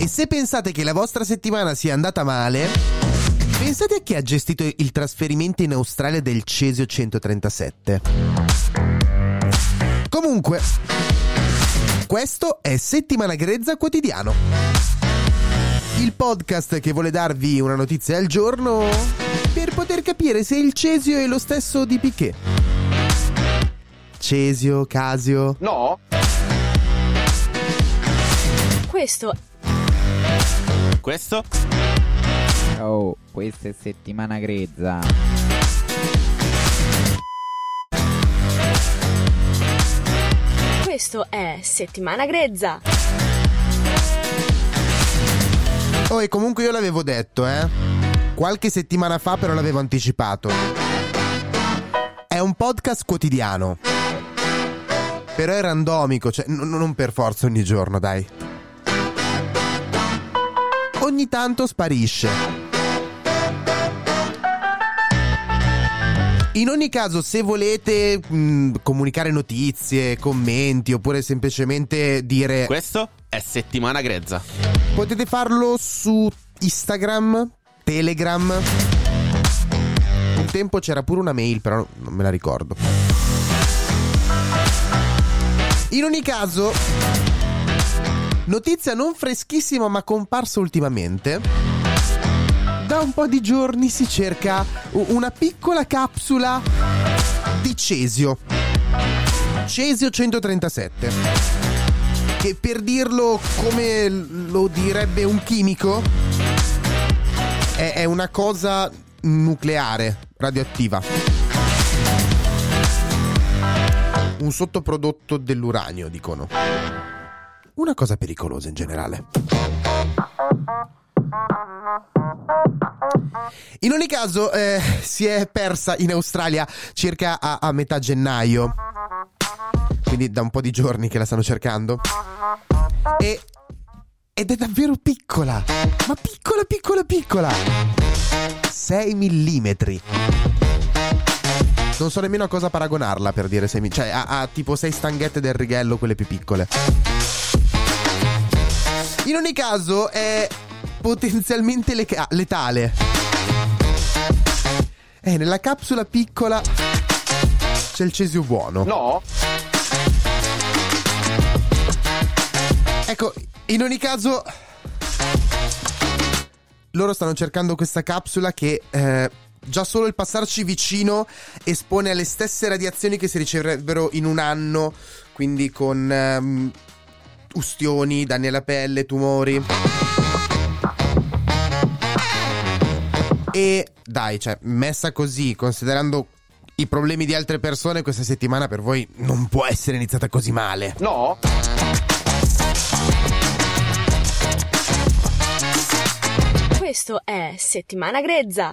E se pensate che la vostra settimana sia andata male, pensate a chi ha gestito il trasferimento in Australia del Cesio 137. Comunque, questo è Settimana Grezza Quotidiano. Il podcast che vuole darvi una notizia al giorno per poter capire se il Cesio è lo stesso di Piquet. Cesio, Casio. No. Questo Questo? Oh, questa è settimana grezza. Questo è Settimana Grezza. Oh, e comunque io l'avevo detto, eh. Qualche settimana fa però l'avevo anticipato. È un podcast quotidiano. Però è randomico, cioè n- non per forza ogni giorno, dai. Ogni tanto sparisce. In ogni caso, se volete mh, comunicare notizie, commenti oppure semplicemente dire Questo è settimana grezza. Potete farlo su Instagram, Telegram. Un tempo c'era pure una mail, però non me la ricordo. In ogni caso, notizia non freschissima ma comparsa ultimamente. Da un po' di giorni si cerca una piccola capsula di cesio. Cesio 137 che per dirlo come lo direbbe un chimico è una cosa nucleare, radioattiva. Un sottoprodotto dell'uranio, dicono. Una cosa pericolosa in generale. In ogni caso, eh, si è persa in Australia circa a, a metà gennaio. Quindi da un po' di giorni che la stanno cercando. E. Ed è davvero piccola! Ma piccola, piccola, piccola! 6 mm. Non so nemmeno a cosa paragonarla per dire 6 mm. Cioè, ha, ha tipo 6 stanghette del righello, quelle più piccole. In ogni caso, è potenzialmente leca- letale. Eh, nella capsula piccola c'è il cesio buono. No. Ecco, in ogni caso, loro stanno cercando questa capsula che eh, già solo il passarci vicino espone alle stesse radiazioni che si riceverebbero in un anno, quindi con ehm, ustioni, danni alla pelle, tumori. E dai, cioè, messa così, considerando i problemi di altre persone, questa settimana per voi non può essere iniziata così male. No. Questo è Settimana Grezza.